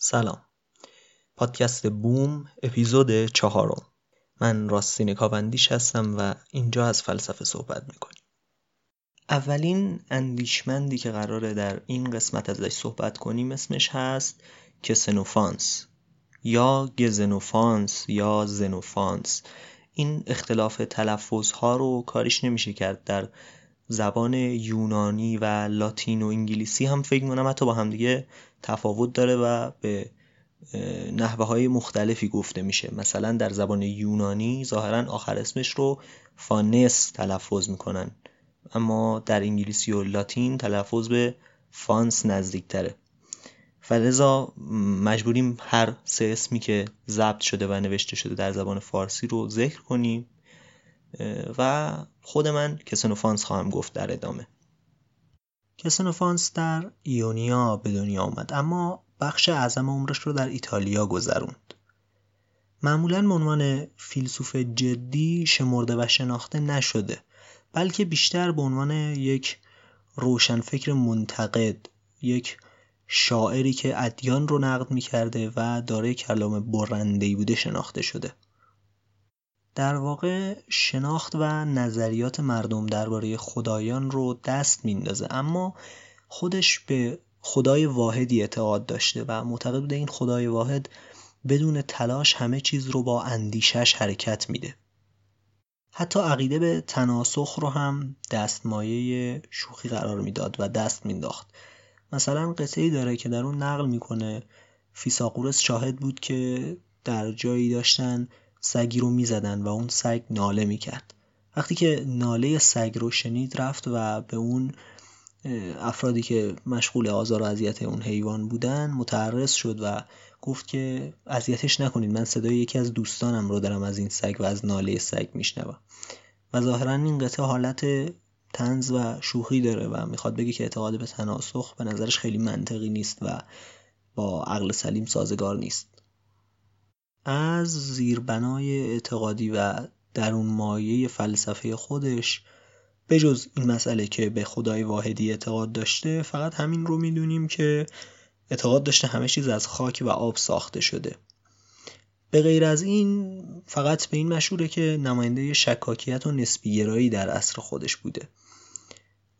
سلام. پادکست بوم اپیزود چهارم. من راستین کاوندیش هستم و اینجا از فلسفه صحبت می‌کنیم. اولین اندیشمندی که قراره در این قسمت ازش صحبت کنیم اسمش هست کسنوفانس یا گزنوفانس یا زنوفانس. این اختلاف تلفظ ها رو کاریش نمیشه کرد. در زبان یونانی و لاتین و انگلیسی هم فکر می‌کنم حتی با همدیگه تفاوت داره و به نحوه های مختلفی گفته میشه. مثلا در زبان یونانی ظاهرا آخر اسمش رو فانس تلفظ می‌کنن. اما در انگلیسی و لاتین تلفظ به فانس نزدیک تره و لذا مجبوریم هر سه اسمی که ضبط شده و نوشته شده در زبان فارسی رو ذکر کنیم. و خود من کسنوفانس خواهم گفت در ادامه. کسنوفانس در ایونیا به دنیا آمد اما بخش اعظم عمرش رو در ایتالیا گذروند. معمولا به عنوان فیلسوف جدی شمرده و شناخته نشده بلکه بیشتر به عنوان یک روشنفکر منتقد یک شاعری که ادیان رو نقد می‌کرده و دارای کلام برندهی بوده شناخته شده. در واقع شناخت و نظریات مردم درباره خدایان رو دست میندازه. اما خودش به خدای واحدی اعتقاد داشته و معتقد بوده این خدای واحد بدون تلاش همه چیز رو با اندیشش حرکت میده. حتی عقیده به تناسخ رو هم دستمایه شوخی قرار می‌داد و دست مینداخت مثلا قصه ای داره که در اون نقل می‌کنه. فیساقورس شاهد بود که در جایی داشتن سگی رو می‌زدن و اون سگ ناله می‌کرد. وقتی که ناله سگ رو شنید رفت و به اون افرادی که مشغول آزار و اذیت اون حیوان بودن متعرض شد و گفت که اذیتش نکنید من صدای یکی از دوستانم رو دارم از این سگ و از ناله سگ میشنوم. و ظاهرا این قطعه حالت تنز و شوخی داره و می‌خواد بگه که اعتقاد به تناسخ به نظرش خیلی منطقی نیست و با عقل سلیم سازگار نیست. از زیربنای اعتقادی و درون مایه فلسفه خودش بجز این مسئله که به خدای واحدی اعتقاد داشته فقط همین رو می‌دونیم که اعتقاد داشته همه چیز از خاک و آب ساخته شده. به غیر از این فقط به این مشهوره که نماینده شکاکیت و نسبیگرایی در عصر خودش بوده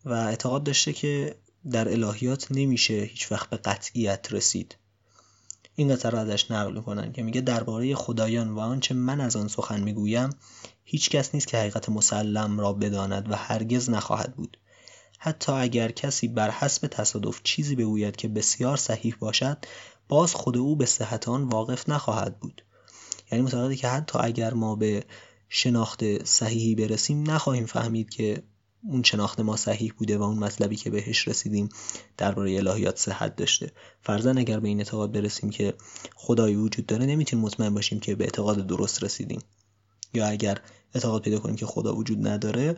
و اعتقاد داشته که در الهیات نمیشه هیچ وقت به قطعیت رسید. این قطعه را ازش نقل می‌کنن که میگه درباره خدایان و آنچه من از آن سخن می‌گویم هیچ کس نیست که حقیقت مسلم را بداند و هرگز نخواهد بود. حتی اگر کسی بر حسب تصادف چیزی بگوید که بسیار صحیح باشد باز خود او به صحت آن واقف نخواهد بود. یعنی معتقده که حتی اگر ما به شناخت صحیحی برسیم نخواهیم فهمید که اون شناخت ما صحیح بوده و اون مطلبی که بهش رسیدیم درباره الهیات صحت داشته. فرضاً اگر به این اعتقاد برسیم که خدایی وجود داره نمی‌تونیم مطمئن باشیم که به اعتقاد درست رسیدیم. یا اگر اعتقاد پیدا کنیم که خدا وجود نداره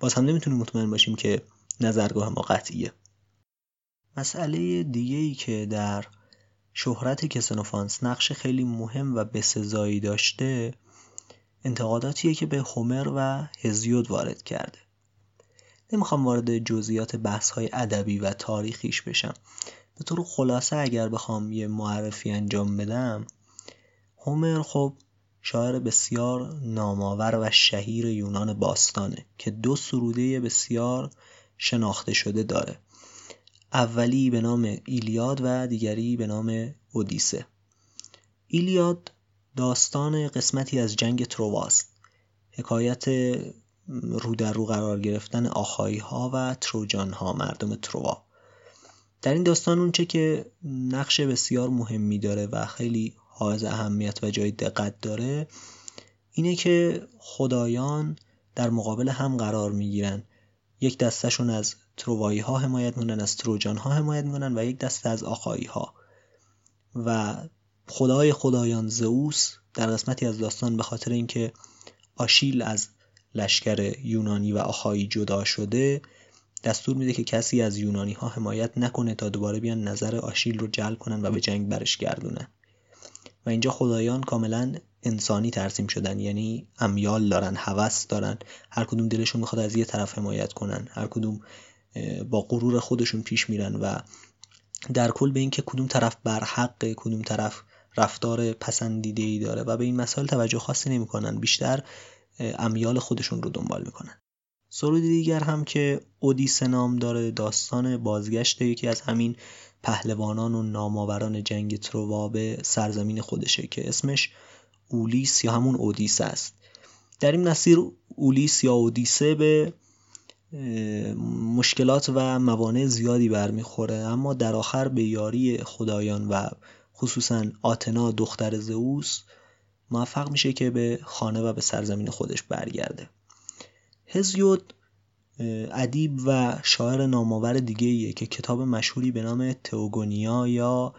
باز هم نمی‌تونیم مطمئن باشیم که نظرگاه ما قطعیه. مسئله دیگه ای که در شهرت کسنوفانس نقش خیلی مهم و بسزایی داشته انتقاداتیه که به هومر و هزیود وارد کرده. نمی‌خوام وارد جزئیات بحث های ادبی و تاریخیش بشم. به طور خلاصه اگر بخوام یه معرفی انجام بدم هومر خب شاعر بسیار نامآور و شهیر یونان باستانه که دو سروده بسیار شناخته شده داره. اولی به نام ایلیاد و دیگری به نام اودیسه. ایلیاد داستان قسمتی از جنگ ترواست حکایت رو در رو قرار گرفتن آخایی ها و تروجان ها مردم تروا در این داستان اونچه که نقش بسیار مهمی داره و خیلی حائز اهمیت و جای دقت داره اینه که خدایان در مقابل هم قرار می‌گیرن. یک دستشون از تروایی ها حمایت می‌کنن از تروجان ها حمایت می‌کنن و یک دسته از آخایی ها و خدای خدایان زئوس در قسمتی از داستان به خاطر اینکه آشیل از لشکر یونانی و آخایی جدا شده دستور میده که کسی از یونانی ها حمایت نکنه تا دوباره بیان نظر آشیل رو جلب کنن و به جنگ برش گردونن. و اینجا خدایان کاملا انسانی ترسیم شدن یعنی امیال دارن هوس دارن. هر کدوم دلشون می‌خواد از یه طرف حمایت کنن. هر کدوم با غرور خودشون پیش میرن و در کل به اینکه کدوم طرف برحق کدوم طرف رفتار پسندیده ای داره. و به این مسائل توجه خاصی نمی‌کنن. بیشتر امیال خودشون رو دنبال می‌کنن. سرودی دیگر هم که اودیسه نام داره داستان بازگشت یکی از همین پهلوانان و نامآوران جنگ تروا به سرزمین خودشه که اسمش اولیس یا همون اودیسه است. در این مسیر اولیس یا اودیسه به مشکلات و موانع زیادی برمیخوره اما در آخر به یاری خدایان و خصوصا آتنا دختر زئوس موفق میشه که به خانه و به سرزمین خودش برگرده. هزیود ادیب و شاعر نامآور دیگه ایه که کتاب مشهوری به نام تئوگونیا یا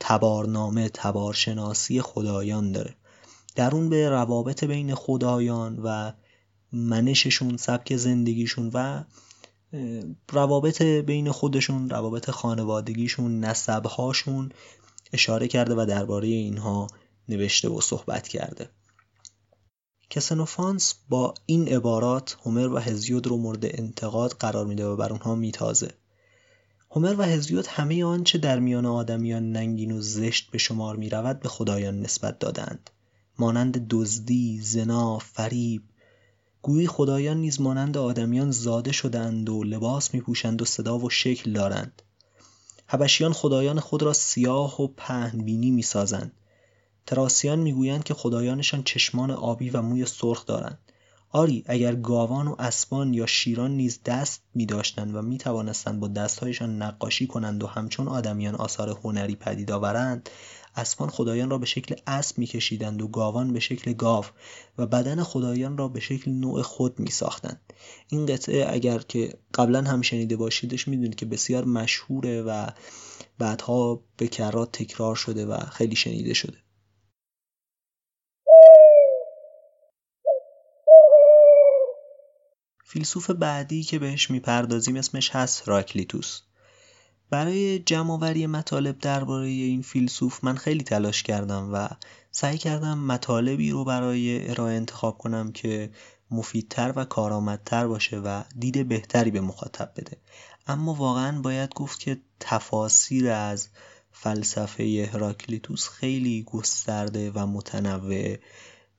تبارنامه تبارشناسی خدایان داره. در اون به روابط بین خدایان و منششون سبک زندگیشون و روابط بین خودشون روابط خانوادگیشون نسبهاشون اشاره کرده و درباره اینها نوشته و صحبت کرده. کسنوفانس با این عبارات هومر و هزیود رو مورد انتقاد قرار میده و بر اونها میتازه. هومر و هزیود همه آنچه در میان آدمیان ننگین و زشت به شمار می رود به خدایان نسبت دادند. مانند دزدی، زنا، فریب. گویی خدایان نیز مانند آدمیان زاده شدند و لباس می پوشند و صدا و شکل دارند. حبشیان خدایان خود را سیاه و پهنبینی می سازند تراسیان می‌گویند که خدایانشان چشمان آبی و موی سرخ دارند. آری اگر گاوان و اسبان یا شیران نیز دست می داشتند و می توانستند با دستهایشان نقاشی کنند و همچون آدمیان آثار هنری پدید آورند اسبان خدایان را به شکل اسب میکشیدند و گاوان به شکل گاو و بدن خدایان را به شکل نوع خود می ساختند این قطعه اگر که قبلا هم شنیده باشیدش می‌دونید که بسیار مشهوره و بعدها به کرات تکرار شده و خیلی شنیده شده. فیلسوف بعدی که بهش می‌پردازیم اسمش هست راکلیتوس. برای جمعآوری مطالب درباره این فیلسوف من خیلی تلاش کردم و سعی کردم مطالبی رو برای ارائه انتخاب کنم که مفیدتر و کارآمدتر باشه و دید بهتری به مخاطب بده. اما واقعا باید گفت که تفاسیر از فلسفه هراکلیتوس خیلی گسترده و متنوع.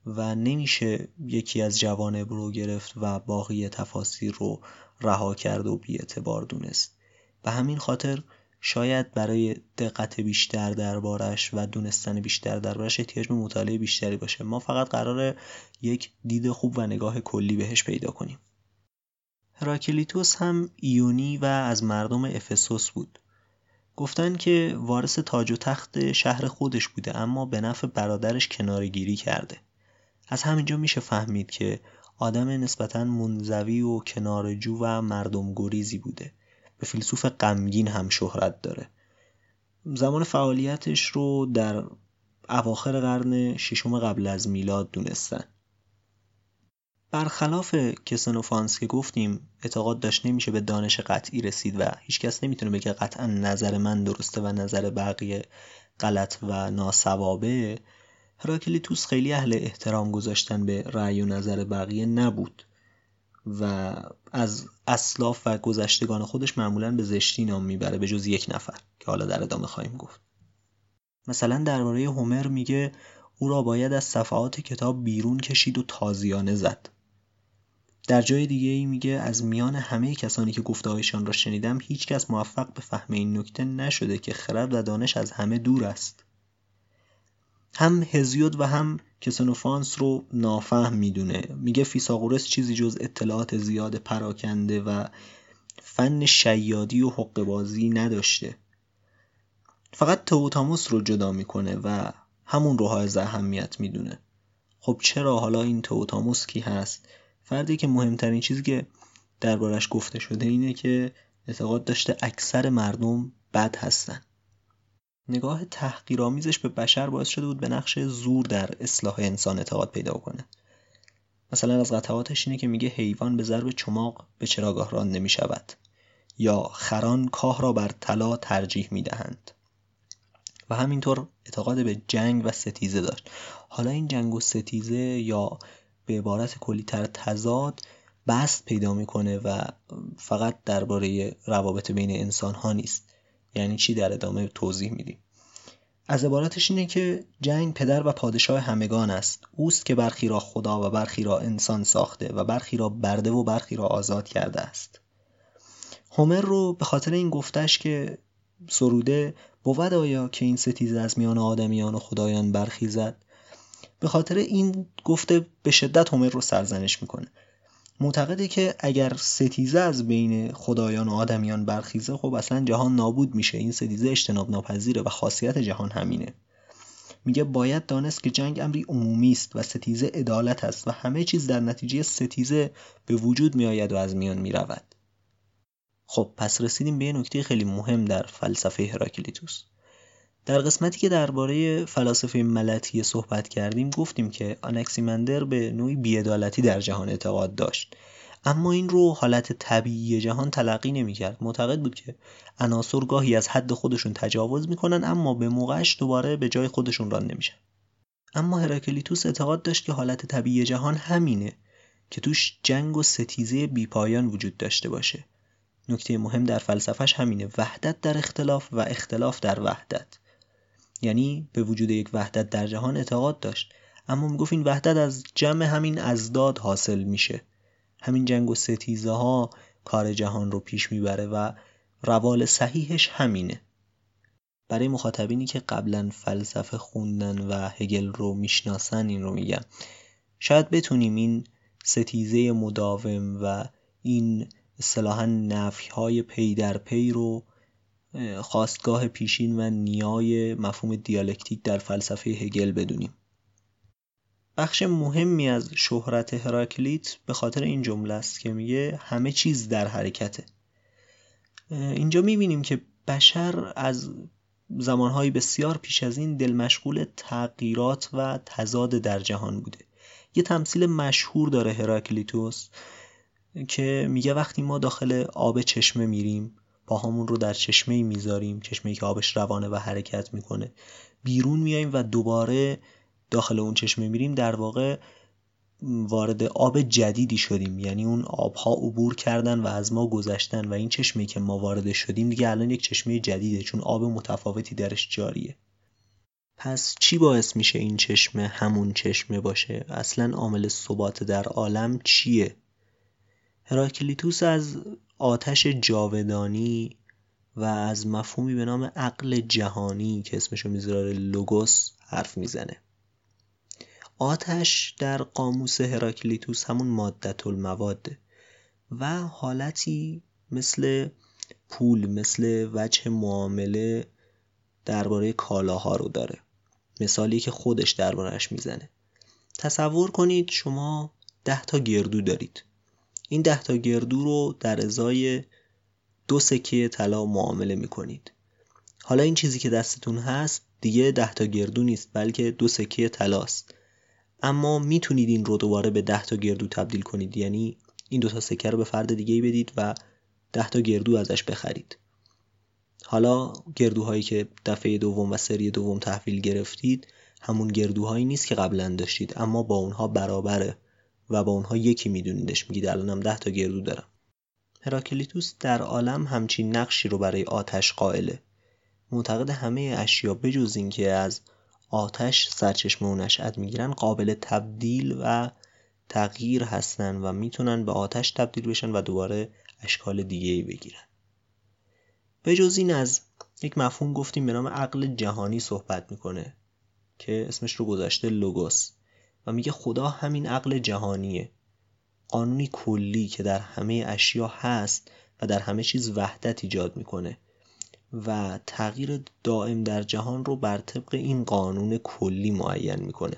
و نمیشه یکی از جوانب رو گرفت و باقی تفاسیر رو رها کرد و اعتبار دونست. به همین خاطر شاید برای دقت بیشتر دربارش و دونستن بیشتر دربارش احتیاج به مطالعه بیشتری باشه. ما فقط قرار یک دید خوب و نگاه کلی بهش پیدا کنیم. هراکلیتوس هم ایونی و از مردم افسوس بود. گفتن که وارث تاج و تخت شهر خودش بوده اما به نفع برادرش کنارگیری کرده. از همینجا میشه فهمید که آدم نسبتا منزوی و کنارجو و مردم گریزی بوده. به فیلسوف غمگین هم شهرت داره. زمان فعالیتش رو در اواخر قرن ششم قبل از میلاد دونستن. برخلاف کسنوفانس که گفتیم اعتقاد داشت نمیشه به دانش قطعی رسید و هیچکس نمی‌تونه بگه قطعا نظر من درسته و نظر بقیه غلط و ناسوابه. هراکلیتوس خیلی اهل احترام گذاشتن به رأی و نظر بقیه نبود و از اسلاف و گذشتگان خودش معمولا به زشتی نام می‌بره به جز یک نفر که حالا در ادامه خواهیم گفت. مثلا درباره هومر میگه او را باید از صفحات کتاب بیرون کشید و تازیانه زد. در جای دیگه ای میگه از میان همه کسانی که گفته هایشان را شنیدم هیچکس موفق به فهم این نکته نشده که خرد و دانش از همه دور است. هم هزیود و هم کسنوفانس رو نافهم می‌دونه. میگه فیساغورس چیزی جز اطلاعات زیاد پراکنده و فن شیادی و حقبازی نداشته. فقط توتاموس رو جدا می‌کنه و همون رو های اهمیت می‌دونه. خب چرا حالا این توتاموس کی هست؟ فردی که مهمترین چیزی که دربارش گفته شده اینه که اعتقاد داشته اکثر مردم بد هستن. نگاه تحقیرآمیزش به بشر باعث شده بود به نقش زور در اصلاح انسان اعتقاد پیدا کنه. مثلا از قطعاتش اینه که میگه حیوان به ضرب چماق به چراگاه ران نمی شود یا خران کاه را بر طلا ترجیح می دهند و همینطور اعتقاد به جنگ و ستیزه داشت. حالا این جنگ و ستیزه یا به عبارت کلیتر تضاد بست پیدا می‌کنه و فقط درباره روابط بین انسان ها نیست. یعنی چی در ادامه توضیح میدیم؟ از عبارتش اینه که جنگ پدر و پادشاه همگان است. اوست که برخی را خدا و برخی را انسان ساخته و برخی را برده و برخی را آزاد کرده است. هومر رو به خاطر این گفتش که سروده بود آیا که این ستیزه از میان آدمیان و خدایان برخیزد؟ به خاطر این گفته به شدت هومر رو سرزنش می‌کنه. معتقده که اگر ستیزه از بین خدایان و آدمیان برخیزه خب اصلا جهان نابود میشه. این ستیزه اجتناب ناپذیره و خاصیت جهان همینه. میگه باید دانست که جنگ امری عمومی است و ستیزه عدالت است و همه چیز در نتیجه ستیزه به وجود میآید و از میان می‌رود. خب پس رسیدیم به یه نکته خیلی مهم در فلسفه هراکلیتوس. در قسمتی که درباره فلاسفه ملطیه صحبت کردیم گفتیم که آنکسیمندر به نوعی بیعدالتی در جهان اعتقاد داشت. اما این رو حالت طبیعی جهان تلقی نمی‌کرد. معتقد بود که عناصر گاهی از حد خودشون تجاوز می‌کنن اما به موقعش دوباره به جای خودشون ران نمیشن. اما هراکلیتوس اعتقاد داشت که حالت طبیعی جهان همینه که توش جنگ و ستیزه بیپایان وجود داشته باشه. نکته مهم در فلسفهش همینه. وحدت در اختلاف و اختلاف در وحدت. یعنی به وجود یک وحدت در جهان اعتقاد داشت. اما می‌گفت این وحدت از جمع همین ازداد حاصل میشه. همین جنگ و ستیزه ها کار جهان رو پیش می‌بره و روال صحیحش همینه. برای مخاطبینی که قبلا فلسفه خوندن و هگل رو می‌شناسن این رو میگم. شاید بتونیم این ستیزه مداوم و این اصطلاحا نفی های پی در پی رو خاستگاه پیشین و نیای مفهوم دیالکتیک در فلسفه هگل بدونیم. بخش مهمی از شهرت هراکلیت به خاطر این جمله است که میگه همه چیز در حرکته. اینجا می‌بینیم که بشر از زمانهای بسیار پیش از این دل مشغول تغییرات و تضاد در جهان بوده. یه تمثیل مشهور داره هراکلیتوس که میگه وقتی ما داخل آب چشمه میریم پاهامون رو در چشمه می‌ذاریم چشمه که آبش روانه و حرکت می‌کنه. بیرون میایم و دوباره داخل اون چشمه میریم. در واقع وارد آب جدیدی شدیم. یعنی اون آبها عبور کردن و از ما گذشتن و این چشمه که ما وارد شدیم دیگه الان یک چشمه جدیده چون آب متفاوتی درش جاریه. پس چی باعث میشه این چشمه همون چشمه باشه؟ اصلا عامل ثبات در عالم چیه؟ هراکلیتوس از آتش جاودانی و از مفهومی به نام عقل جهانی که اسمشو می‌ذاره لوگوس حرف می‌زنه. آتش در قاموس هراکلیتوس همون مادت المواده و حالتی مثل پول مثل وجه معامله درباره کالاها رو داره. مثالی که خودش دربارهش می‌زنه. تصور کنید شما ده تا گردو دارید. این ده تا گردو رو در ازای دو سکه طلا معامله می‌کنید. حالا این چیزی که دستتون هست دیگه ده تا گردو نیست بلکه دو سکه طلاست. اما می‌تونید این رو دوباره به ده تا گردو تبدیل کنید. یعنی این دوتا سکه رو به فرد دیگه بدید و ده تا گردو ازش بخرید. حالا گردوهایی که دفعه دوم و سری دوم تحویل گرفتید همون گردوهایی نیست که قبلا داشتید اما با اونها برابره. و با اونها یکی میدونیدش. میگید الانم ده تا گردو دارم. هراکلیتوس در عالم همچین نقشی رو برای آتش قائله. معتقد همه اشیا بجز اینکه از آتش سرچشمه و نشأت می‌گیرن قابل تبدیل و تغییر هستن و می‌تونن به آتش تبدیل بشن و دوباره اشکال دیگه ای بگیرن. به جز این از یک مفهوم گفتیم به نام عقل جهانی صحبت می‌کنه که اسمش رو گذاشته لوگوس. میگه خدا همین عقل جهانیه. قانونی کلی که در همه اشیا هست و در همه چیز وحدت ایجاد می‌کنه و تغییر دائم در جهان رو بر طبق این قانون کلی معین می‌کنه.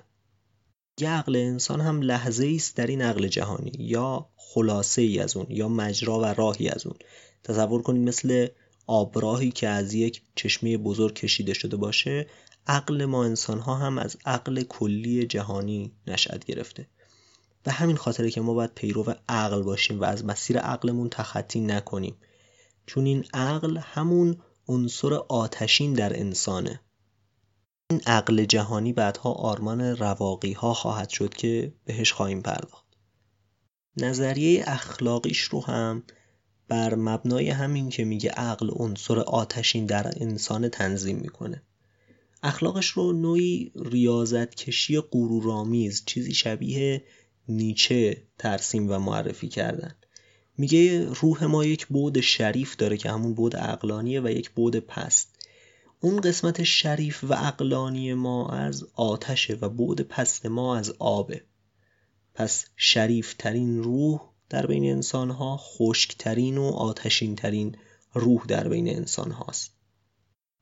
یه عقل انسان هم لحظه است در این عقل جهانی یا خلاصه ای از اون یا مجرا و راهی از اون. تصور کنید مثل آبراهی که از یک چشمه بزرگ کشیده شده باشه عقل ما انسان ها هم از عقل کلی جهانی نشأت گرفته. به همین خاطره که ما باید پیرو عقل باشیم و از مسیر عقلمون تخطی نکنیم. چون این عقل همون عنصر آتشین در انسانه. این عقل جهانی بعدها آرمان رواقی ها خواهد شد که بهش خواهیم پرداخت. نظریه اخلاقیش رو هم بر مبنای همین که میگه عقل عنصر آتشین در انسان تنظیم می‌کنه. اخلاقش رو نوعی ریاضت کشی غرورآمیز چیزی شبیه نیچه ترسیم و معرفی کردن. میگه روح ما یک بود شریف داره که همون بود عقلانیه و یک بود پست. اون قسمت شریف و عقلانی ما از آتشه و بود پست ما از آبه. پس شریف ترین روح در بین انسان ها خشکترین و آتشین ترین روح در بین انسان هاست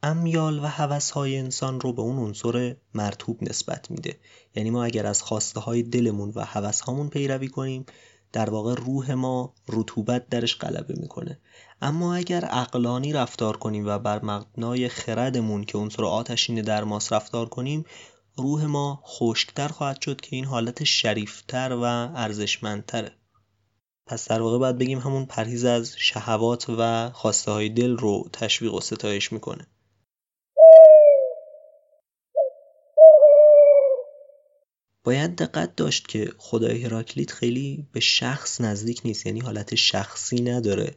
امیال و حوث های انسان رو به اون عنصر مرتوب نسبت میده. یعنی ما اگر از خواسته های دلمون و حوث هامون پیروی کنیم در واقع روح ما رطوبت درش غلبه می‌کنه. اما اگر عقلانی رفتار کنیم و بر مبنای خردمون که عنصر آتشین در ماست رفتار کنیم روح ما خشکتر خواهد شد که این حالت شریفتر و ارزشمندتره. پس در واقع باید بگیم همون پرهیز از شهوات و خواسته های دل رو تشویق و ستایش می‌کنه. باید دقت داشت که خدای هراکلیت خیلی به شخص نزدیک نیست یعنی حالت شخصی نداره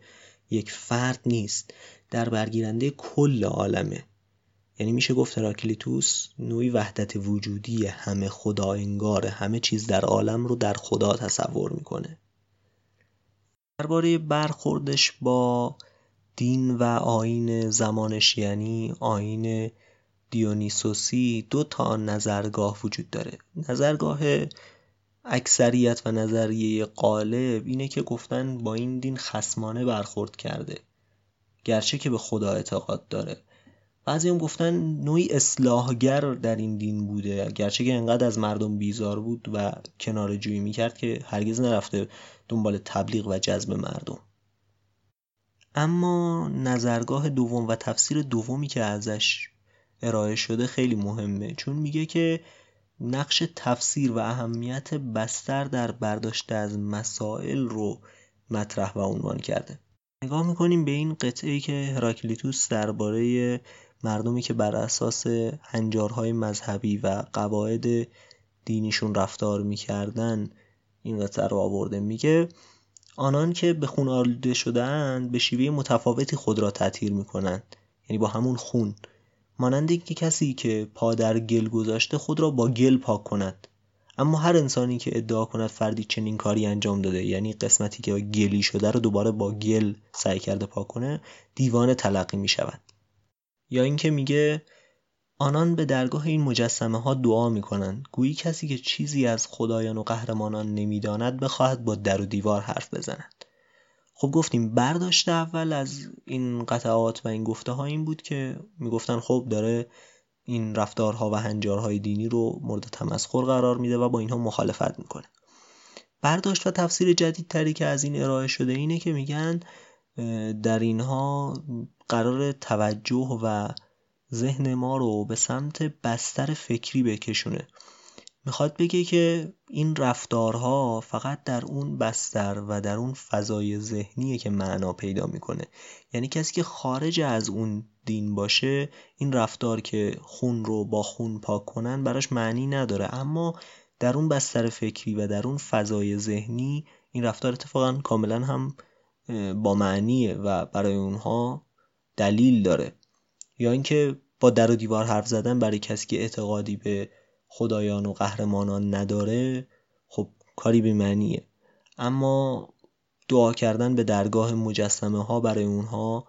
یک فرد نیست در برگیرنده کل عالمه. یعنی میشه گفت هراکلیتوس نوعی وحدت وجودی همه خدا انگاره همه چیز در عالم رو در خدا تصور می‌کنه. درباره برخوردش با دین و آین زمانش یعنی آین دیونیسوسی دو تا نظرگاه وجود داره. نظرگاه اکثریت و نظریه قالب اینه که گفتن با این دین خسمانه برخورد کرده گرچه که به خدا اعتقاد داره. بعضی هم گفتن نوعی اصلاحگر در این دین بوده گرچه که انقدر از مردم بیزار بود و کنار جویی می‌کرد که هرگز نرفته دنبال تبلیغ و جذب مردم. اما نظرگاه دوم و تفسیر دومی که ازش ارائه شده خیلی مهمه. چون میگه که نقش تفسیر و اهمیت بستر در برداشته از مسائل رو مطرح و عنوان کرده. نگاه می‌کنیم به این قطعه که هراکلیتوس درباره مردمی که بر اساس هنجارهای مذهبی و قواعد دینیشون رفتار می‌کردن این قطعه رو آورده. میگه آنان که به خون آلوده شدهاند به شیوه متفاوتی خود را تطهیر می‌کنند. یعنی با همون خون. مانند اینکه کسی که پا در گل گذاشته خود را با گل پاک کند. اما هر انسانی که ادعا کند فردی چنین کاری انجام داده یعنی قسمتی که گلی شده رو دوباره با گل سعی کرده پاک کنه دیوانه تلقی می شود. یا اینکه میگه آنان به درگاه این مجسمه ها دعا می کنند. گویی کسی که چیزی از خدایان و قهرمانان نمی‌داند بخواهد با در و دیوار حرف بزند. خب گفتیم برداشت اول از این قطعات و این گفته ها این بود که می‌گفتن خب داره این رفتارها و هنجارهای دینی رو مورد تمسخر قرار میده و با اینها مخالفت می‌کنه. برداشت و تفسیر جدیدتری که از این ارائه شده اینه که میگن در اینها قرار توجه و ذهن ما رو به سمت بستر فکری بکشونه. می‌خواد بگه که این رفتارها فقط در اون بستر و در اون فضای ذهنیه که معنا پیدا می‌کنه. یعنی کسی که خارج از اون دین باشه این رفتار که خون رو با خون پاک کنن براش معنی نداره. اما در اون بستر فکری و در اون فضای ذهنی این رفتار اتفاقا کاملا هم با معنیه و برای اونها دلیل داره. یا اینکه با در و دیوار حرف زدن برای کسی که اعتقادی به خدایان و قهرمانان نداره خب کاری به معنیه. اما دعا کردن به درگاه مجسمه ها برای اونها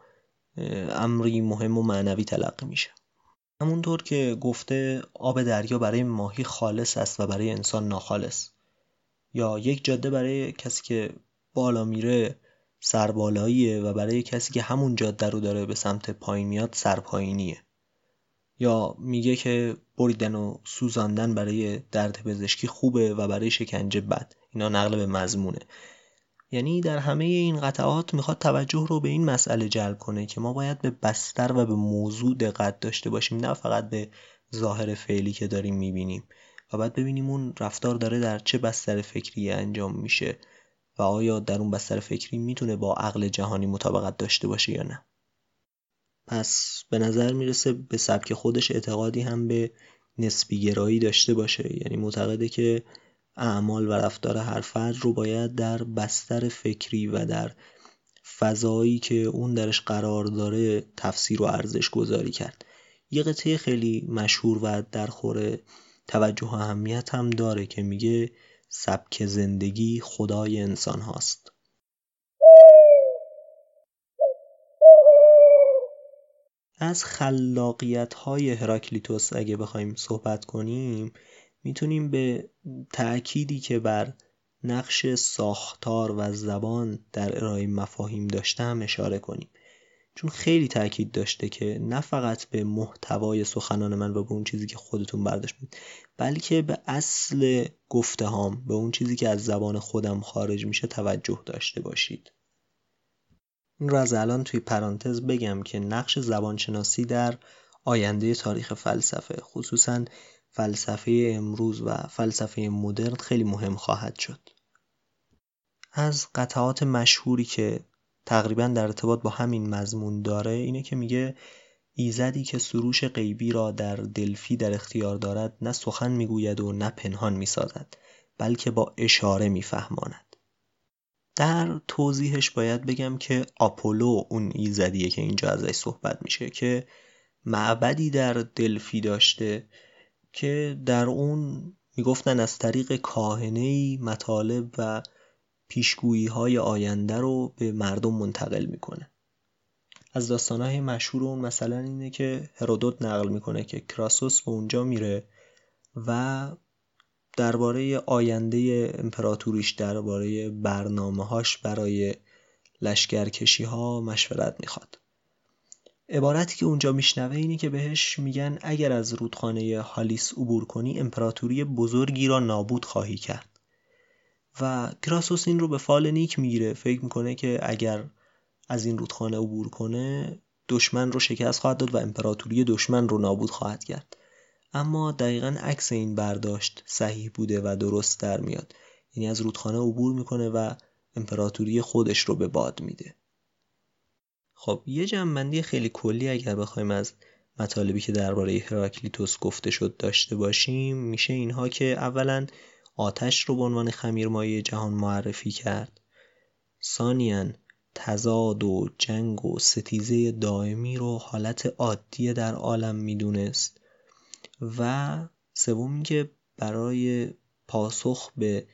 امری مهم و معنوی تلقی میشه. همونطور که گفته آب دریا برای ماهی خالص است و برای انسان ناخالص. یا یک جاده برای کسی که بالا میره سربالاییه و برای کسی که همون جاده رو داره به سمت پایین میاد سرپایینیه. یا میگه که بریدن و سوزاندن برای درد پزشکی خوبه و برای شکنجه بد. اینا نقل به مضمونه. یعنی در همه این قطعات می‌خواد توجه رو به این مسئله جلب کنه که ما باید به بستر و به موضوع دقت داشته باشیم نه فقط به ظاهر فعلی که داریم می‌بینیم. و باید ببینیم اون رفتار داره در چه بستر فکری انجام میشه و آیا در اون بستر فکری می‌تونه با عقل جهانی مطابقت داشته باشه یا نه. پس به نظر می‌رسه به سبک خودش اعتقادی هم به نسبی گرایی داشته باشه. یعنی معتقده که اعمال و رفتار هر فرد رو باید در بستر فکری و در فضایی که اون درش قرار داره تفسیر و ارزش گذاری کرد. یه قطعه خیلی مشهور و در خور توجه و اهمیت هم داره که میگه سبک زندگی خدای انسان هاست. از خلاقیت های هراکلیتوس اگه بخوایم صحبت کنیم می‌تونیم به تأکیدی که بر نقش ساختار و زبان در ارائه مفاهیم داشته هم اشاره کنیم. چون خیلی تاکید داشته که نه فقط به محتوای سخنان من و به اون چیزی که خودتون برداشت بود بلکه به اصل گفته هام به اون چیزی که از زبان خودم خارج میشه توجه داشته باشید. این رو از الان توی پرانتز بگم که نقش زبانشناسی در آینده تاریخ فلسفه خصوصا فلسفه امروز و فلسفه مدرن خیلی مهم خواهد شد. از قطعات مشهوری که تقریبا در ارتباط با همین مضمون داره اینه که میگه ایزدی که سروش غیبی را در دلفی در اختیار دارد نه سخن می‌گوید و نه پنهان می‌سازد بلکه با اشاره میفهماند. در توضیحش باید بگم که آپولو اون ایزدیه که اینجا ازش صحبت میشه که معبدی در دلفی داشته که در اون می‌گفتن از طریق کاهنه مطالب و پیشگویی های آینده رو به مردم منتقل می‌کنه. از داستانهای مشهور اون مثلا اینه که هرودوت نقل می‌کنه که کراسوس به اونجا میره و درباره آینده امپراتوریش درباره برنامه هاش برای لشکرکشی ها مشورت می‌خواد. عبارتی که اونجا میشنوه اینه که بهش میگن اگر از رودخانه هالیس عبور کنی امپراتوری بزرگی را نابود خواهی کرد. و کراسوس این رو به فال نیک می‌گیره. فکر می‌کنه که اگر از این رودخانه عبور کنه دشمن رو شکست خواهد داد و امپراتوری دشمن رو نابود خواهد کرد. اما دقیقا عکس این برداشت صحیح بوده و درست در میاد. یعنی از رودخانه عبور می‌کنه و امپراتوری خودش رو به باد میده. خب یه جنبندی خیلی کلی اگر بخوایم از مطالبی که درباره هراکلیتوس گفته شد داشته باشیم میشه اینها که اولا آتش رو به عنوان خمیرمایه جهان معرفی کرد. ثانیا تزاد و جنگ و ستیزه دائمی رو حالت عادی در عالم می‌دونست. و سوم که برای پاسخ به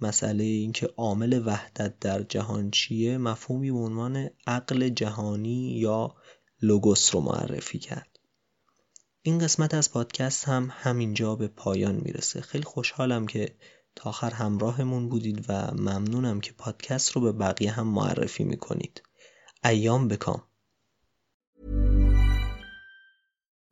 مسئله اینکه عامل وحدت در جهان چیه مفهومی به عنوان عقل جهانی یا لوگوس رو معرفی کرد. این قسمت از پادکست هم همینجا به پایان می‌رسه. خیلی خوشحالم که تا آخر همراهمون بودید و ممنونم که پادکست رو به بقیه هم معرفی می‌کنید. ایام بکام.